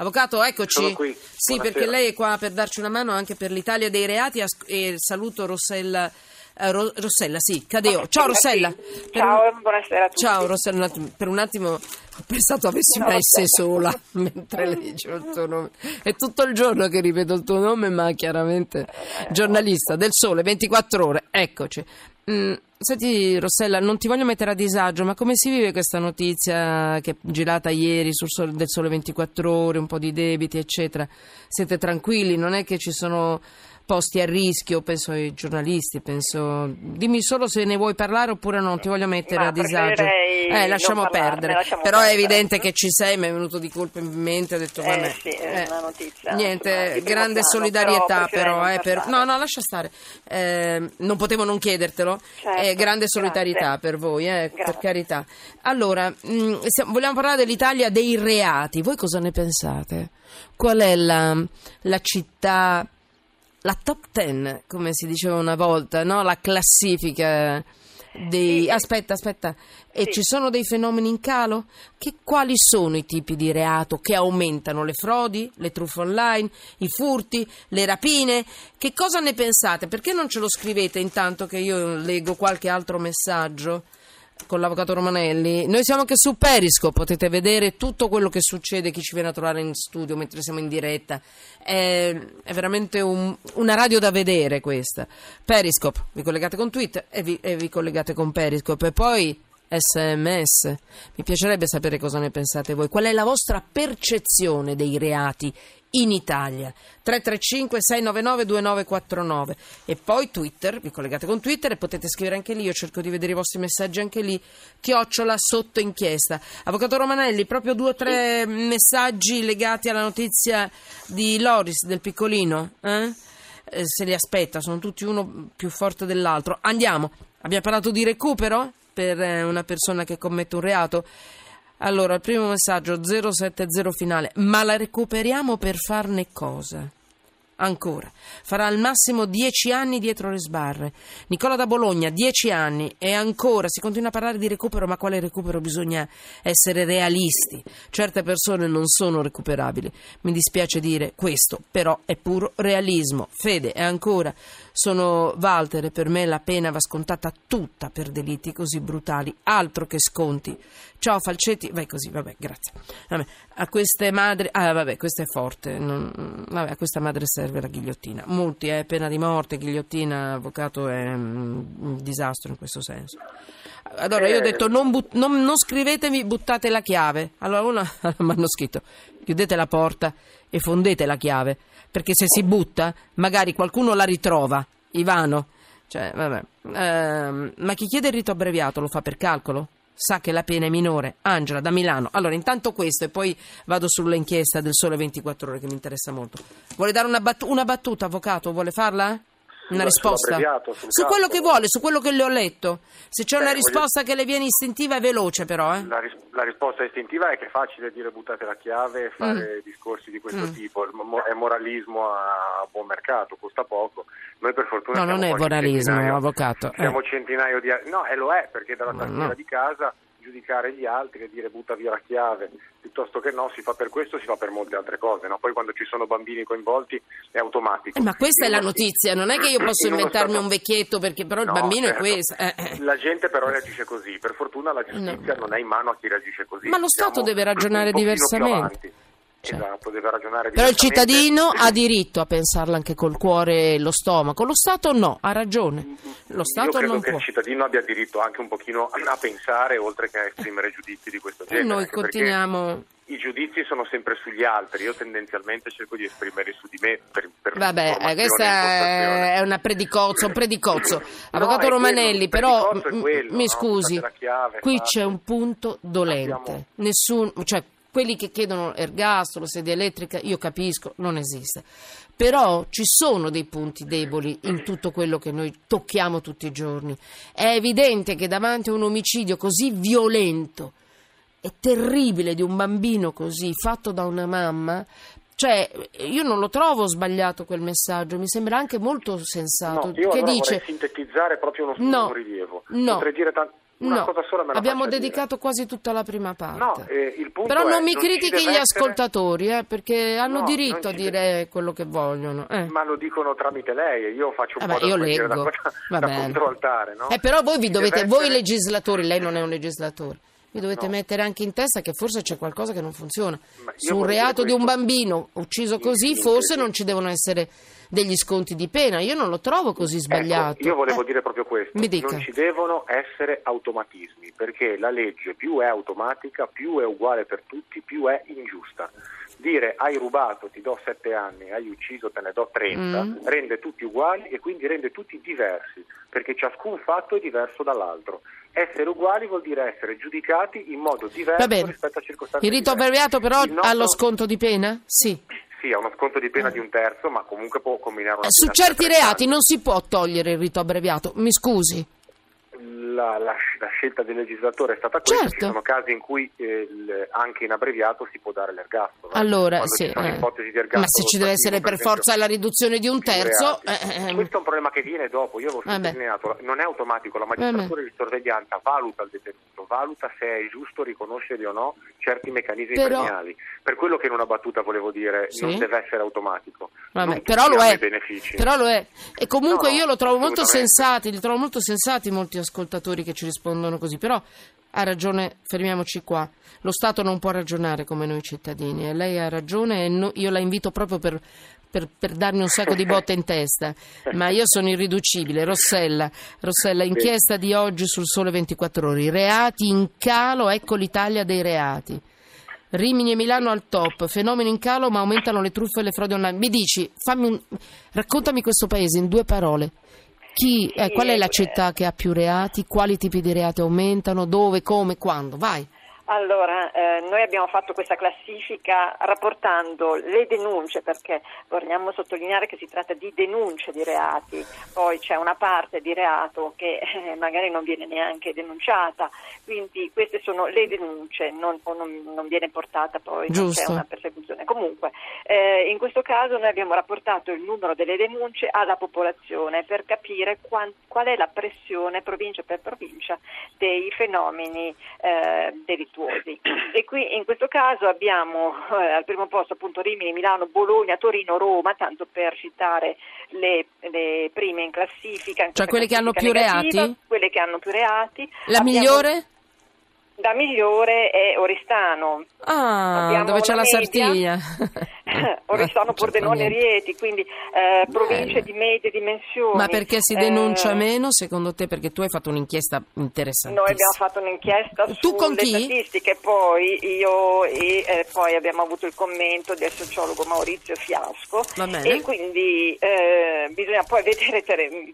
Avvocato, eccoci. Sì, perché lei è qua per darci una mano anche per l'Italia dei reati e saluto Rossella. eh, Ro- Rossella, sì, Cadeo. Ciao Rossella. Per Ciao, un- buonasera a tutti. Ciao Rossella, per un attimo ho pensato avessi No, una S sola mentre le dicevo il tuo nome. È tutto il giorno che ripeto il tuo nome, ma chiaramente giornalista del Sole, 24 ore, eccoci. Mm, senti Rossella, non ti voglio mettere a disagio, ma come si vive questa notizia che è girata ieri sul Sole, del Sole 24 ore, un po' di debiti, eccetera? Siete tranquilli? Non è che ci sono posti a rischio, penso ai giornalisti, penso... Dimmi solo se ne vuoi parlare oppure non ti voglio mettere Ma a disagio. Eh, lasciamo parlarne, perdere. lasciamo Però è perdere. evidente che ci sei, mi è venuto di colpo in mente, ho detto Eh, vabbè. sì, è una notizia, Niente, di primo grande solidarietà però però, eh, per... No, no, lascia stare. Eh, non potevo non chiedertelo. Certo, Eh, grande grazie. solidarietà per voi, eh, per Grazie. carità. Allora, mh, stiamo- vogliamo parlare dell'Italia dei reati. Voi cosa ne pensate? Qual è la, la città la top ten, come si diceva una volta, no? la classifica dei... Sì. Aspetta, aspetta, e Sì. ci sono dei fenomeni in calo? Che, quali sono i tipi di reato che aumentano? Le frodi, le truffe online, i furti, le rapine? Che cosa ne pensate? Perché non ce lo scrivete intanto che io leggo qualche altro messaggio? Con l'avvocato Romanelli. Noi siamo anche su Periscope, potete vedere tutto quello che succede, chi ci viene a trovare in studio mentre siamo in diretta. È, è veramente un- una radio da vedere questa. Periscope, vi collegate con Twitter e vi, e vi collegate con Periscope. E poi sms. Mi piacerebbe sapere cosa ne pensate voi. Qual è la vostra percezione dei reati in Italia? 335 699 2949 e poi Twitter, vi collegate con Twitter e potete scrivere anche lì, io cerco di vedere i vostri messaggi anche lì, chiocciola sotto inchiesta. Avvocato Romanelli, proprio due o tre messaggi legati alla notizia di Loris, del piccolino, eh? Eh, se li aspetta, sono tutti uno più forte dell'altro. Andiamo, abbiamo parlato di recupero per eh, una persona che commette un reato. Allora, il primo messaggio 070 finale, ma la recuperiamo per farne cosa? Ancora, farà al massimo 10 anni dietro le sbarre. Nicola da Bologna, 10 anni e ancora si continua a parlare di recupero, ma quale recupero? Bisogna essere realisti. Certe persone non sono recuperabili. Mi dispiace dire questo, però è puro realismo. Fede e ancora sono Walter e per me la pena va scontata tutta per delitti così brutali, altro che sconti. Ciao Falcetti, vai così, vabbè, grazie. Vabbè, a queste madri, ah vabbè, questa è forte, non- vabbè, a questa madre serve la ghigliottina. Molti, eh, pena di morte, ghigliottina, avvocato è un disastro in questo senso. Allora io ho detto non, but- non- non scrivetemi buttate la chiave. Allora uno mi hanno scritto chiudete la porta e fondete la chiave, perché se si butta magari qualcuno la ritrova. Ivano, cioè, vabbè. Ehm, ma chi chiede il rito abbreviato lo fa per calcolo? Sa che la pena è minore. Angela da Milano. Allora, intanto questo e poi vado sull'inchiesta del Sole 24 Ore che mi interessa molto. Vuole dare una, battu- una battuta, avvocato? Vuole farla? Una risposta? Su quello che vuole, su quello che le ho letto. Se c'è Beh, una voglio- risposta che le viene istintiva è veloce però, eh? La, ris- la risposta istintiva è che è facile dire buttate la chiave e fare discorsi di questo Mm. tipo. Mo- È moralismo a buon mercato, costa poco. Noi per fortuna No, non è moralismo, avvocato. eh. Siamo centinaio di No, e lo è perché dalla tastiera no. di casa giudicare gli altri e dire butta via la chiave piuttosto che no, si fa per questo, si fa per molte altre cose. no? Poi quando ci sono bambini coinvolti è automatico. Eh, ma questa è In la uno- notizia, non è che io posso in inventarmi stato- un vecchietto perché però il No, bambino certo. è questo. eh, eh. La gente però reagisce così, per fortuna la giustizia No. non è in mano a chi reagisce così. Ma lo Stato Siamo deve ragionare diversamente. Cioè. Esatto, deve ragionare Però il cittadino ha diritto a pensarla anche col cuore e lo stomaco, lo Stato no, ha ragione. Lo Io Stato credo non che può. il cittadino abbia diritto anche un pochino a pensare oltre che a esprimere giudizi di questo E genere. noi anche perché continuiamo. I giudizi sono sempre sugli altri, io tendenzialmente cerco di esprimerli su di me per, per Vabbè, eh, questa e è una predicozzo, un predicozzo. No, Avvocato è Romanelli, quello, però quello, mi no? scusi, chiave, qui c'è un punto dolente. Abbiamo- Nessun, cioè, quelli che chiedono ergastolo, sedia elettrica, io capisco, non esiste. Però ci sono dei punti deboli in tutto quello che noi tocchiamo tutti i giorni. È evidente che davanti a un omicidio così violento e terribile di un bambino così fatto da una mamma, cioè io non lo trovo sbagliato quel messaggio, mi sembra anche molto sensato. No, io che allora dice sintetizzare proprio uno, No, un rilievo. no. Potrei dire tan- Una no, cosa sola me la abbiamo dedicato quasi tutta la prima parte. No, eh, il punto Però è, non mi non critichi deve gli essere- ascoltatori, eh, perché hanno No, diritto a dire quello che vogliono. eh. Ma lo dicono tramite lei e io faccio un Vabbè, po' da, io dire, da, leggo. da bene. controaltare, no? Eh, però voi vi dovete, deve voi essere- legislatori, lei non è un legislatore, vi dovete No. mettere anche in testa che forse c'è qualcosa che non funziona. Su un reato dire di un bambino ucciso così, forse non ci devono essere degli sconti di pena. Io non lo trovo così sbagliato. Ecco, io volevo Eh, dire proprio questo, non ci devono essere automatismi, perché la legge più è automatica, più è uguale per tutti, più è ingiusta. Dire hai rubato, ti do sette anni, hai ucciso, te ne do 30, Mm. rende tutti uguali e quindi rende tutti diversi, perché ciascun fatto è diverso dall'altro. Essere uguali vuol dire essere giudicati in modo diverso rispetto a circostanze Il rito abbreviato però nostro- ha lo sconto di pena? Sì. Sì, ha uno sconto di pena di un terzo, ma comunque può combinare una Eh, Su pena certi reati non si può togliere il rito abbreviato, mi scusi. La, la- la scelta del legislatore è stata questa, Certo. ci sono casi in cui eh, il- anche in abbreviato si può dare l'ergastolo. eh. Allora, sì, eh. ipotesi di ergastolo ma se ci deve essere per forza la riduzione di un terzo, reati. eh, ehm, questo è un problema che viene dopo, io avevo Vabbè. sottolineato, non è automatico, la magistratura di sorveglianza valuta il detenuto, valuta se è giusto riconoscere o no certi meccanismi Però- premiali. Per quello che in una battuta volevo dire Sì. non deve essere automatico. Vabbè, però lo è. Però lo è. E comunque No, io lo trovo molto sensati, li trovo molto sensati molti ascoltatori che ci rispondono così. Però ha ragione, fermiamoci qua. Lo Stato non può ragionare come noi cittadini e lei ha ragione e no- io la invito proprio per, per, per darmi un sacco di botte in testa. Ma io sono irriducibile. Rossella, Rossella, inchiesta di oggi sul Sole 24 Ore. Reati in calo, ecco l'Italia dei reati. Rimini e Milano al top, fenomeni in calo ma aumentano le truffe e le frodi online. Mi dici, fammi un- raccontami questo paese in due parole. Chi, eh, qual è la città che ha più reati? Quali tipi di reati aumentano? Dove, come, quando? Vai. Allora, eh, noi abbiamo fatto questa classifica rapportando le denunce, perché vogliamo sottolineare che si tratta di denunce di reati, poi c'è una parte di reato che eh, magari non viene neanche denunciata, quindi queste sono le denunce, non, non, non viene portata poi, non c'è una persecuzione. Comunque, eh, in questo caso noi abbiamo rapportato il numero delle denunce alla popolazione per capire quan- qual è la pressione provincia per provincia dei fenomeni eh, delittuosi. E qui in questo caso abbiamo eh, al primo posto appunto Rimini, Milano, Bologna, Torino, Roma, tanto per citare le, le prime in classifica. Cioè quelle che hanno più negativa, reati? Quelle che hanno più reati. La Abbiamo- migliore? La migliore è Oristano, Ah, Abbiamo dove c'è la media. Sartiglia. Oristano, Pordenone. Rieti, quindi eh, province di medie dimensioni. Ma perché si Eh, denuncia meno secondo te? Perché tu hai fatto un'inchiesta interessantissima. Noi abbiamo fatto un'inchiesta Tu sulle statistiche, poi io e eh, poi abbiamo avuto il commento del sociologo Maurizio Fiasco e quindi eh, bisogna poi vedere,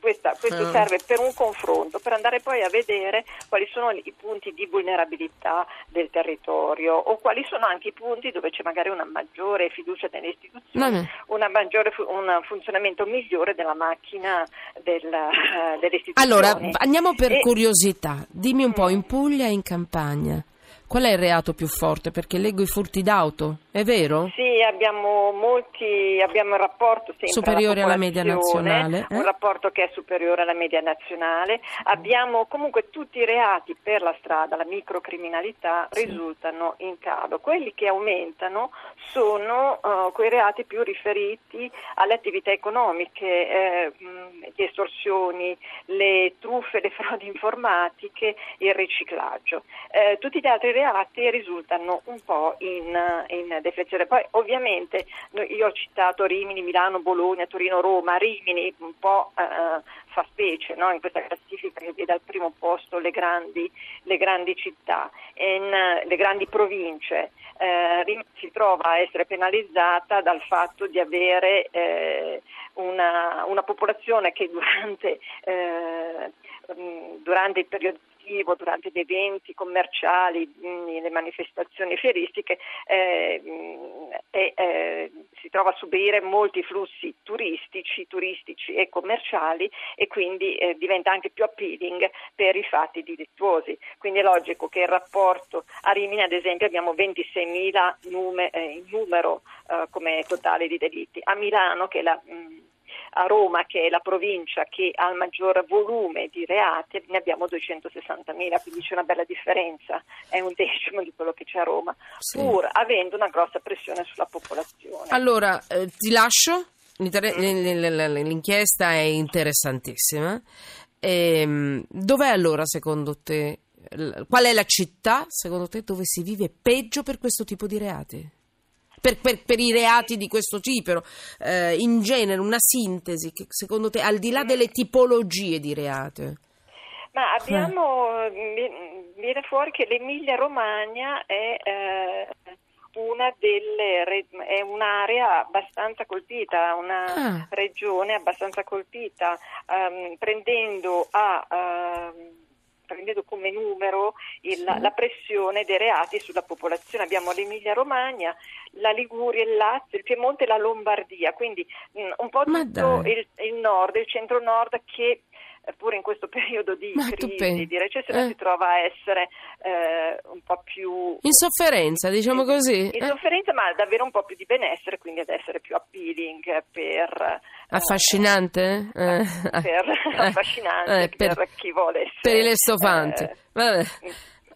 questa- questo Ah. serve per un confronto, per andare poi a vedere quali sono i punti di vulnerabilità del territorio o quali sono anche i punti dove c'è magari una maggiore fiducia nelle istituzioni, una maggiore un funzionamento migliore della macchina del, eh, delle istituzioni. Allora, andiamo per E- curiosità. Dimmi un po', in Puglia e in campagna, qual è il reato più forte? Perché leggo i furti d'auto, è vero? Sì, abbiamo molti, abbiamo un rapporto sempre Superiore alla media popolazione, nazionale, eh? un rapporto che è superiore alla media nazionale. Abbiamo comunque tutti i reati per la strada, la microcriminalità risultano in calo. Quelli che aumentano sono eh, quei reati più riferiti alle attività economiche, eh, le estorsioni, le truffe, le frodi informatiche, il riciclaggio. Eh, tutti gli altri reati risultano un po' in, in deflezione. Poi ovviamente io ho citato Rimini, Milano, Bologna, Torino, Roma, Rimini un po' eh, fa specie no? in questa classifica che vede al primo posto le grandi, le grandi città, in, eh, le grandi province. Eh, Rimini si trova a essere penalizzata dal fatto di avere eh, una, una popolazione che durante, eh, durante il periodo estivo, durante gli eventi commerciali, mh, le manifestazioni fieristiche, eh, mh, eh, si trova a subire molti flussi turistici, turistici e commerciali e quindi eh, diventa anche più appealing per i fatti delittuosi. Quindi è logico che il rapporto a Rimini, ad esempio, abbiamo 26.000 nume- eh, in numero eh, come totale di delitti. A Milano, che è la mh, a Roma, che è la provincia che ha il maggior volume di reati, ne abbiamo 260.000, quindi c'è una bella differenza, è un decimo di quello che c'è a Roma, sì. pur avendo una grossa pressione sulla popolazione. Allora, eh, ti lascio. L'inchiesta è interessantissima. Ehm, dov'è allora, secondo te, qual è la città, secondo te, dove si vive peggio per questo tipo di reati? Per, per, per i reati di questo tipo, eh, in genere, una sintesi, che secondo te, al di là delle tipologie di reati? Ma abbiamo, eh. viene fuori che l'Emilia Romagna è... Eh, una delle, è un'area abbastanza colpita, una ah. regione abbastanza colpita, um, prendendo a uh, prendendo come numero il, la pressione dei reati sulla popolazione. Abbiamo l'Emilia Romagna, la Liguria, il Lazio, il Piemonte e la Lombardia, quindi mh, un po' tutto il, il, nord, il centro-nord che pure in questo periodo di Ma crisi, di recessione, eh. si trova a essere eh, un po' più... In sofferenza, diciamo così. In eh. sofferenza, ma davvero un po' più di benessere, quindi ad essere più appealing per... Eh, affascinante? Eh, per, affascinante per, per, chi vuole essere... Per i lestofanti. Vabbè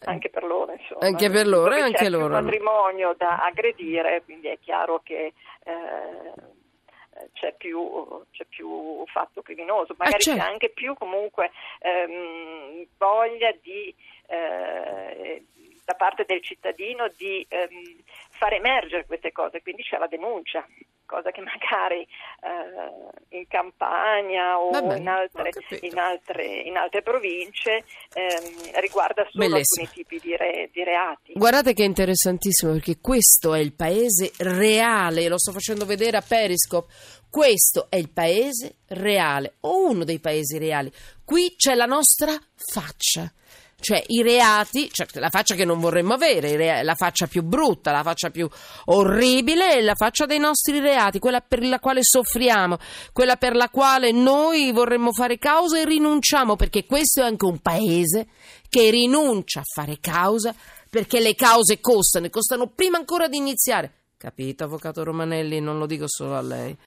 anche per loro insomma. anche per loro e anche loro c'è un patrimonio da aggredire quindi è chiaro che eh, c'è più, c'è più, fatto criminoso, magari ah, c'è anche più comunque ehm, voglia di, eh, da parte del cittadino di ehm, far emergere queste cose, quindi c'è la denuncia cosa che magari eh, in Campania o Vabbè, in, altre, in, altre, in, altre, province ehm, riguarda solo Bellissimo. alcuni tipi di, re, di, reati. Guardate che è interessantissimo perché questo è il paese reale, lo sto facendo vedere a Periscope, questo è il paese reale o uno dei paesi reali. Qui c'è la nostra faccia cioè i reati, cioè la faccia che non vorremmo avere, la faccia più brutta, la faccia più orribile è la faccia dei nostri reati, quella per la quale soffriamo, quella per la quale noi vorremmo fare causa e rinunciamo, perché questo è anche un paese che rinuncia a fare causa perché le cause costano e costano prima ancora di iniziare. Capito, avvocato Romanelli? Non lo dico solo a lei.